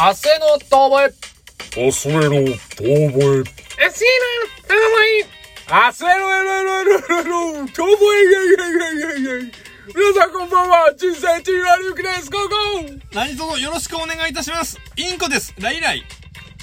明日の遠吠え。おすめの遠吠え。明日の遠吠え。明日の遠吠えイェイイェイイェイイェイイェイ皆さんこんばんは人生チーラーリュウキですゴーゴー何卒よろしくお願いいたします。インコです。ライライ。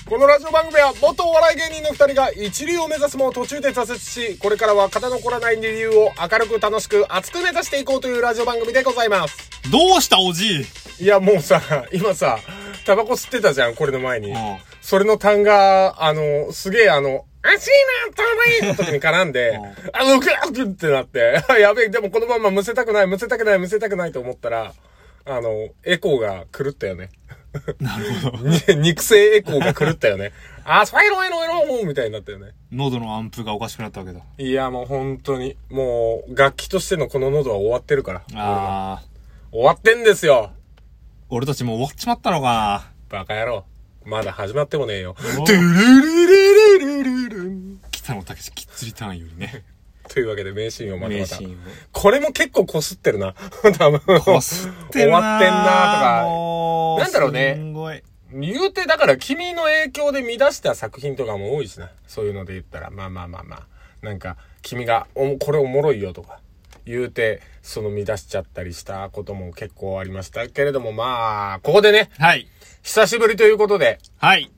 このラジオ番組は元お笑い芸人の二人が一流を目指すも途中で挫折し、これからは肩の凝らない理由を明るく楽しく熱く目指していこうというラジオ番組でございます。どうしたおじいいやもうさ、今さ、タバコ吸ってたじゃん、これの前に。うんそれの単が、あの、すげえあの、熱いな、遠いの時に絡んで、あの、グラグってなって、あ やべえ、でもこのままむせたくない、むせたくない、むせたくないと思ったら、あの、エコーが狂ったよね。なるほど。に肉声エコーが狂ったよね。あ、スパイロエロエロみたいになったよね。喉のアンプがおかしくなったわけだ。いや、もう本当に、もう、楽器としてのこの喉は終わってるから。ああ。終わってんですよ。俺たちもう終わっちまったのかバカ野郎。まだ始まってもねえよ。おトゥルルルルルルルンな。北野武きっつりターンよりね。というわけで名シーンをまたまた。これも結構こすってるな。多分。こすってるな終わってんなとか。なんだろうねすんごい。言うて、だから君の影響で見出した作品とかも多いしな。そういうので言ったら。まあまあまあまあ。なんか、君が、おこれおもろいよとか。言うて、その見出しちゃったりしたことも結構ありましたけれども、まあ、ここでね、はい。久しぶりということで、はい。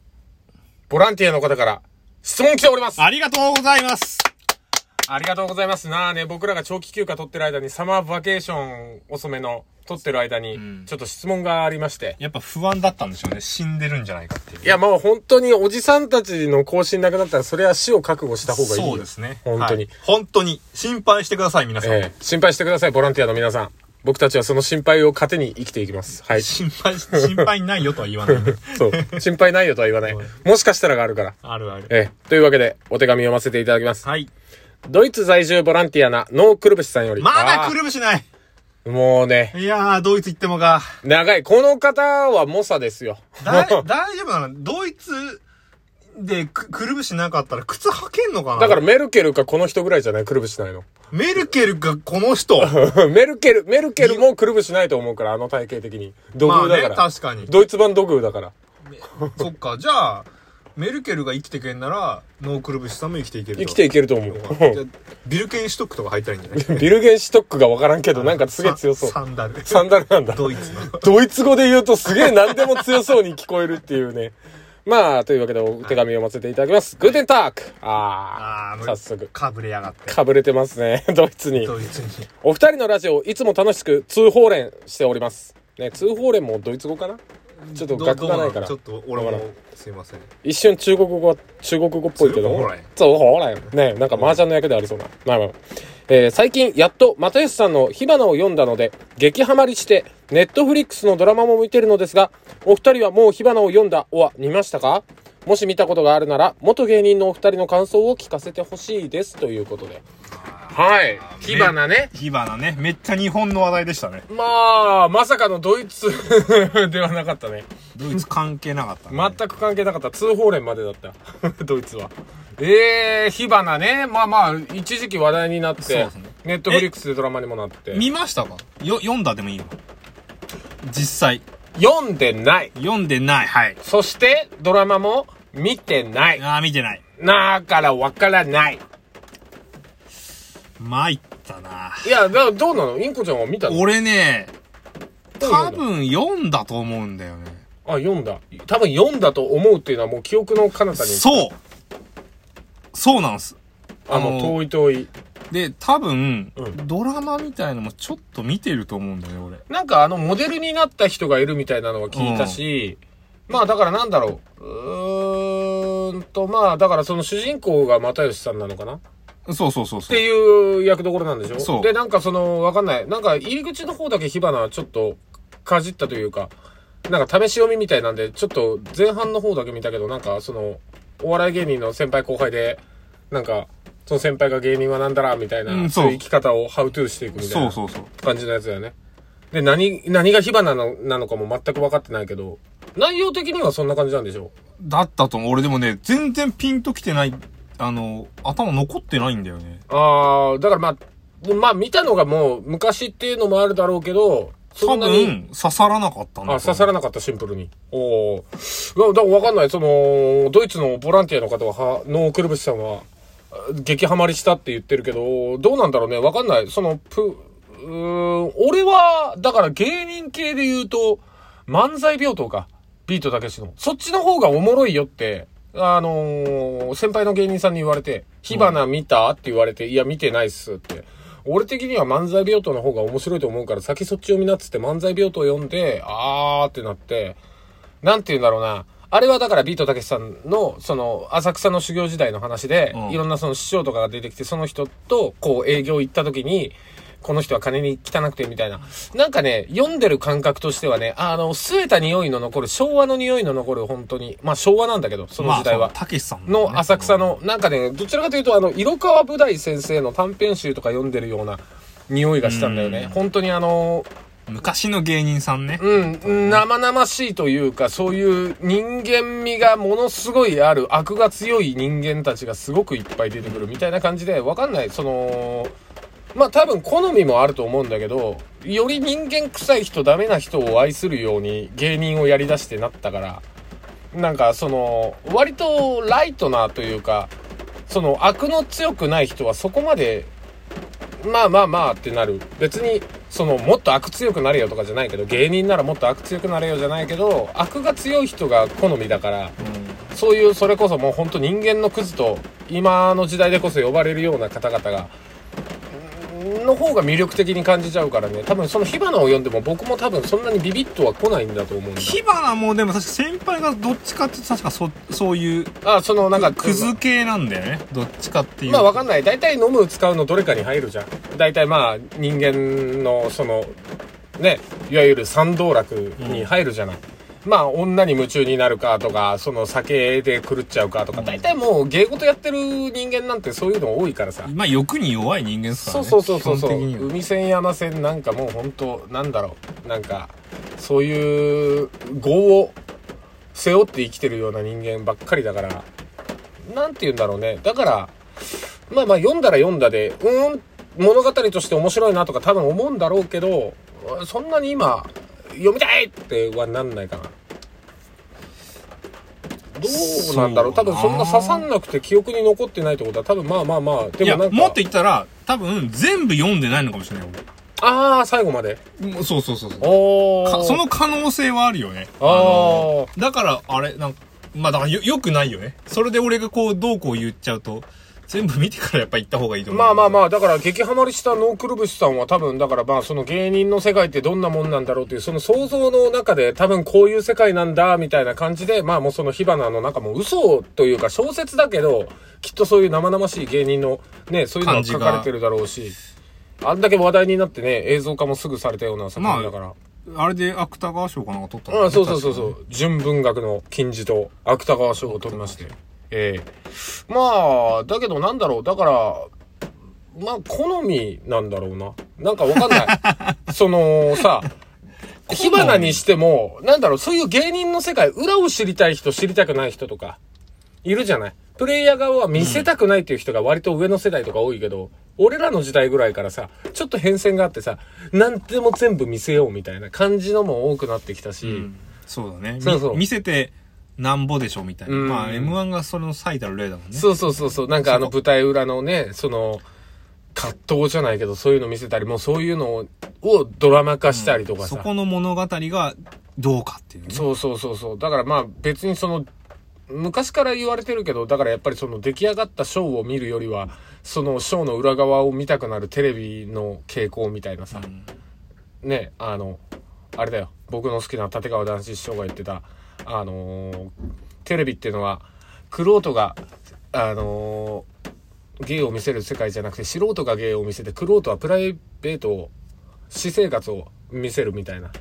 ボランティアの方から質問来ております。ありがとうございます。ありがとうございますなあね、僕らが長期休暇取ってる間に、サマーバケーション遅めの取ってる間にん、ちょっと質問がありまして。やっぱ不安だったんでしょうね。死んでるんじゃないかっていう。いや、もう本当におじさんたちの更新なくなったら、それは死を覚悟した方がいいよ。そうですね。本当に。はい本当に。心配してください、皆さん。ええ心配してください、ボランティアの皆さん。僕たちはその心配を糧に生きていきます。はい。心配し、心配ないよとは言わないね。そう。心配ないよとは言わない。もしかしたらがあるから。あるある。ええというわけで、お手紙読ませていただきます。はい。ドイツ在住ボランティアなノークルブシさんより。まだあくるぶしない。ーもうね、いやー、ドイツ行ってもか。長い。この方は猛者ですよ。大丈夫なの？ドイツでく、くるぶしなかったら靴履けんのかな？だからメルケルかこの人ぐらいじゃない？くるぶしないの。メルケルがこの人？メルケル、メルケルもくるぶしないと思うから、あの体型的に。土まあね偶だか、ら。確かに。ドイツ版土偶だから。そっか、じゃあ、メルケルが生きてけんなら、ノークルブシさんも生きていけると。生きていけると思う。じゃあビルケンシュトックとか入ったらいいんじゃないビルゲンシュトックがわからんけど、なんかすげえ強そう。ササンダル。サンダルなんだ。ドイツの。ドイツ語で言うとすげえ何でも強そうに聞こえるっていうね。まあ、というわけでお手紙読ませていただきます。グーテンタークああ、あー早速。かぶれやがって。かぶれてますね。ドイツに。ドイツに。お二人のラジオ、いつも楽しく通報連しております。ね、通報連もドイツ語かな？ちょっと学がないからちょっと俺もすいません。一瞬中国語は、中国語っぽいけど。そう、ほらよ。ね、なんか麻雀の役でありそうな。まあまあ。えー最近、やっと、又吉さんの火花を読んだので、激ハマりして、ネットフリックスのドラマも見てるのですが、お二人はもう火花を読んだ、おは、見ましたか？もし見たことがあるなら、元芸人のお二人の感想を聞かせてほしいです。ということで。はい。火花ね。火花ね。めっちゃ日本の話題でしたね。まあ、まさかのドイツ ではなかったね。ドイツ関係なかったね。全く関係なかった。通報連までだった。ドイツは。ええー、火花ね。まあまあ、一時期話題になって、そうですねネットフリックスでドラマにもなって。見ましたか？よ、読んだでもいいよ。実際。読んでない。読んでない。はい。そして、ドラマも見てない。あー、見てない。だからわからない。参ったな。いや、だどうなの？インコちゃんは見たの？俺ね、多分読んだと思うんだよね。あ、読んだ。多分読んだと思うっていうのはもう記憶の彼方に。そうそうなんです。あ、もう遠い遠い。で、多分、うんドラマみたいのもちょっと見てると思うんだよね、俺。なんかあの、モデルになった人がいるみたいなのは聞いたし、まあだからなんだろう。うーんと、まあだからその主人公が又吉さんなのかな？っそうそうそうそう。ていう役どころなんでしょ？そうで、なんかその、わかんない。なんか入り口の方だけ火花はちょっとかじったというか、なんか試し読みみたいなんで、ちょっと前半の方だけ見たけど、なんかその、お笑い芸人の先輩後輩で、なんか、その先輩が芸人はなんだら、みたいな、うんそういう生き方をハウトゥーしていくみたいな。そうそうそう。感じのやつだよね。で、何、何が火花なのなのかも全く分かってないけど、内容的にはそんな感じなんでしょ？だったと思う。俺でもね、全然ピンときてない、あの、頭残ってないんだよね。ああ、だからまあ、まあ見たのがもう昔っていうのもあるだろうけど、多そんなに分、刺さらなかったんだあ、刺さらなかった、シンプルに。おお。だだからわかんない。その、ドイツのボランティアの方は、はのくるぶしさんは、激ハマりしたって言ってるけど、どうなんだろうね。わかんない。その、ぷ、うーん、俺は、だから芸人系で言うと、漫才病棟か。ビートたけしの。そっちの方がおもろいよって、あのー先輩の芸人さんに言われて、火花見たって言われて、いや、見てないっすって。俺的には漫才病棟の方が面白いと思うから、先そっちを見なっつって漫才病棟読んで、あーってなって、なんて言うんだろうな。あれはだからビートたけしさんの、その、浅草の修行時代の話で、うんいろんなその師匠とかが出てきて、その人と、こう営業行った時に、この人は金に汚くてみたいな。なんかね、読んでる感覚としてはね、あの、据えた匂いの残る、昭和の匂いの残る、本当に。まあ昭和なんだけど、その時代は。まあ、たけしさんねの浅草の、なんかね、どちらかというと、あの、色川武大先生の短編集とか読んでるような匂いがしたんだよね。本当にあの、昔の芸人さんね。うん、生々しいというか、そういう人間味がものすごいある、悪が強い人間たちがすごくいっぱい出てくるみたいな感じで、わかんない。その、まあ多分好みもあると思うんだけど、より人間臭い人、ダメな人を愛するように芸人をやり出してなったから、なんかその、割とライトなというか、その悪の強くない人はそこまでまあまあまあってなる。別に、その、もっと悪強くなれよとかじゃないけど、芸人ならもっと悪強くなれよじゃないけど、悪が強い人が好みだから、そういう、それこそもう本当人間のクズと、今の時代でこそ呼ばれるような方々が、の方が魅力的に感じちゃうからね。多分その火花を読んでも僕も多分そんなにビビッとは来ないんだと思うんだ。火花もでも確か先輩がどっちかって確かそ、そういう、あ、そのなんか、クズ系なんだよね。どっちかっていう。まあわかんない。大体飲む使うのどれかに入るじゃん。大体まあ人間のその、ね、いわゆる三道楽に入るじゃない。まあ女に夢中になるかとか、その酒で狂っちゃうかとか、大体もう芸事やってる人間なんてそういうの多いからさ。まあ欲に弱い人間っすからね。そうそうそうそうそう。基本的には海線山線なんかもう本当なんだろう。なんか、そういう業を背負って生きてるような人間ばっかりだから、なんて言うんだろうね。だから、まあまあ読んだら読んだで、うーん、物語として面白いなとか多分思うんだろうけど、そんなに今、読みたいってはなんないかな。どうなんだろう多分そんな刺さんなくて記憶に残ってないってことは多分まあまあまあ、でもなんか。もっと言ったら、多分全部読んでないのかもしれないああ、最後まで。俺。もうそうそうそうそう。その可能性はあるよね。あのだから、あれ、なんか、まあだからよ、よくないよね。それで俺がこう、どうこう言っちゃうと、全部見てからやっぱ行った方がいいと思う。まあまあまあ、だから激ハマりしたノークルブシさんは多分、だからまあその芸人の世界ってどんなもんなんだろうっていう、その想像の中で多分こういう世界なんだ、みたいな感じで、まあもうその火花の中も嘘というか小説だけど、きっとそういう生々しい芸人のね、そういうのが感じが書かれてるだろうし、あんだけ話題になってね、映像化もすぐされたような作品だから。あれで芥川賞かなんか取ったんだよねうん、そうそうそうそう。純文学の金字と芥川賞を取りまして。ええまあ、だけどなんだろう。だから、まあ、好みなんだろうな。なんかわかんない。その、さ、火花にしても、なんだろう、そういう芸人の世界、裏を知りたい人、知りたくない人とか、いるじゃない。プレイヤー側は見せたくないっていう人が割と上の世代とか多いけど、俺らの時代ぐらいからさ、ちょっと変遷があってさ、なんでも全部見せようみたいな感じのも多くなってきたし、うんそうだね。そうそうみ見せて、なんぼでしょみたいな。うんまあ、M1 がそれの最たる例だもんね。そうそうそうそう。なんかあの舞台裏のね、その、葛藤じゃないけど、そういうの見せたり、もうそういうのををドラマ化したりとかさ。そこの物語がどうかっていうね。そうそうそうそう。だからまあ別にその、昔から言われてるけど、だからやっぱりその出来上がったショーを見るよりは、そのショーの裏側を見たくなるテレビの傾向みたいなさ。ね、あの、あれだよ。僕の好きな立川談志師匠が言ってた、あのーテレビっていうのは、クロートが、あのー芸を見せる世界じゃなくて、素人が芸を見せて、クロートはプライベートを、私生活を見せるみたいな、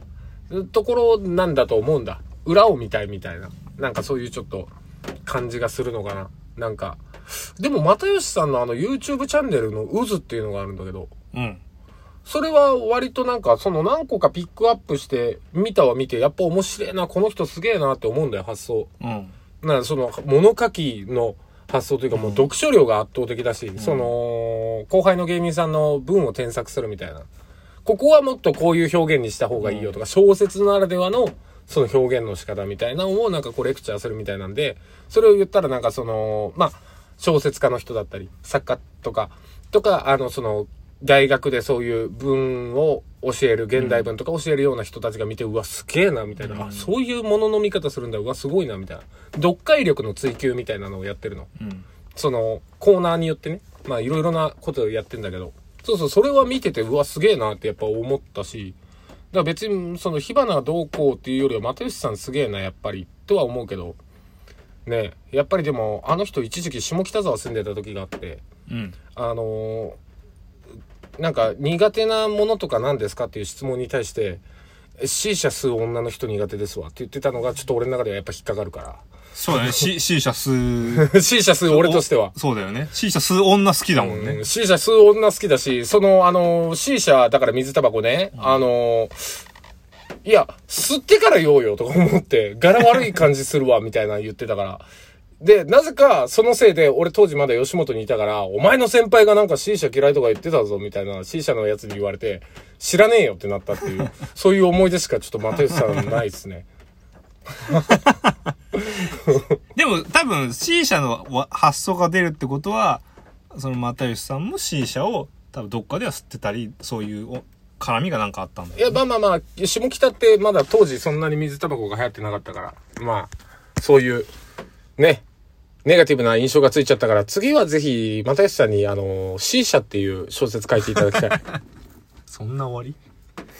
ところなんだと思うんだ。裏を見たいみたいな。なんかそういうちょっと、感じがするのかな。なんか、でも、又吉さんのあの YouTube チャンネルの渦っていうのがあるんだけど、うん。それは割となんか、その何個かピックアップして、見たは見て、やっぱ面白いな、この人すげえなって思うんだよ、発想。うん。なその、物書きの発想というか、もう読書量が圧倒的だし、その、後輩の芸人さんの文を添削するみたいなここはもっとこういう表現にした方がいいよとか、小説ならではの、その表現の仕方みたいなのをなんかこうレクチャーするみたいなんで、それを言ったらなんかその、まあ、小説家の人だったり、作家とか、とか、あの、その、大学でそういう文を教える、現代文とか教えるような人たちが見て、うわ、すげえな、みたいな、あ、そういうものの見方するんだ、うわ、すごいな、みたいな。読解力の追求みたいなのをやってるの。うん。その、コーナーによってね、まあ、いろいろなことをやってんだけど、そうそう、それは見てて、うわ、すげえなってやっぱ思ったし、だから別に、その、火花がどうこうっていうよりは、又吉さんすげえな、やっぱり、とは思うけど、ねやっぱりでも、あの人一時期下北沢住んでた時があって、うん。あのーなんか苦手なものとか何ですかっていう質問に対して、C 社吸う女の人苦手ですわって言ってたのが、ちょっと俺の中ではやっぱ引っかかるかそうだね。C、C 社吸う。ら。C 社吸う俺としては。そうだよね。C 社吸う女好きだもんね。うん C 社吸う女好きだし、その、あのー、C 社、だから水タバコね、あのーいや、吸ってから言おうよとか思って、柄悪い感じするわ、みたいな言ってたから。で、なぜか、そのせいで、俺当時まだ吉本にいたから、お前の先輩がなんか C 社嫌いとか言ってたぞ、みたいな C 社のやつに言われて、知らねえよってなったっていう、そういう思い出しかちょっと又吉さんないですね。でも多分 C 社のわ発想が出るってことは、その又吉さんも C 社を多分どっかでは吸ってたり、そういうお絡みがなんかあったんだいや。まあまあまあ、下北ってまだ当時そんなに水タバコが流行ってなかったから、まあ、そういう、ね、ネガティブな印象がついちゃったから、次はぜひ、又吉さんに、あの、C 社っていう小説書いていただきたい。そんな終わり？